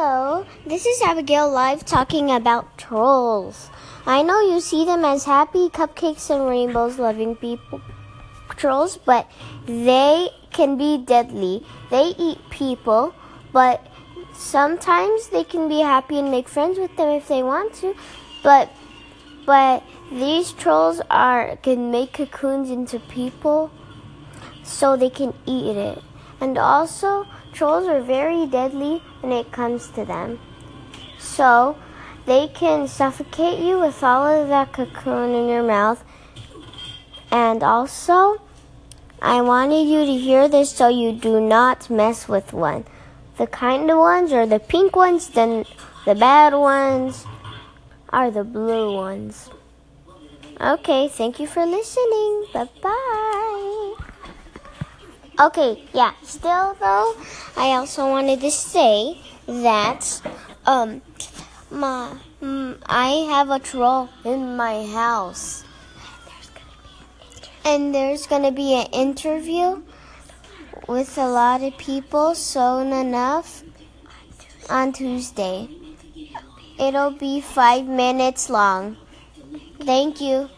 Hello, this is Abigail Live talking about trolls. I know you see them as happy cupcakes and rainbows loving people trolls, but they can be deadly. They eat people, but sometimes they can be happy and make friends with them if they want to. But but these trolls are can make cocoons into people so they can eat it. And also, trolls are very deadly when it comes to them. So, they can suffocate you with all of that cocoon in your mouth. And also, I wanted you to hear this so you do not mess with one. The kind of ones are the pink ones, then the bad ones are the blue ones. Okay, thank you for listening. Bye bye. Okay, yeah. Still though, I also wanted to say that um my mm, I have a troll in my house. And there's to be an interview with a lot of people soon enough on Tuesday. It'll be 5 minutes long. Thank you.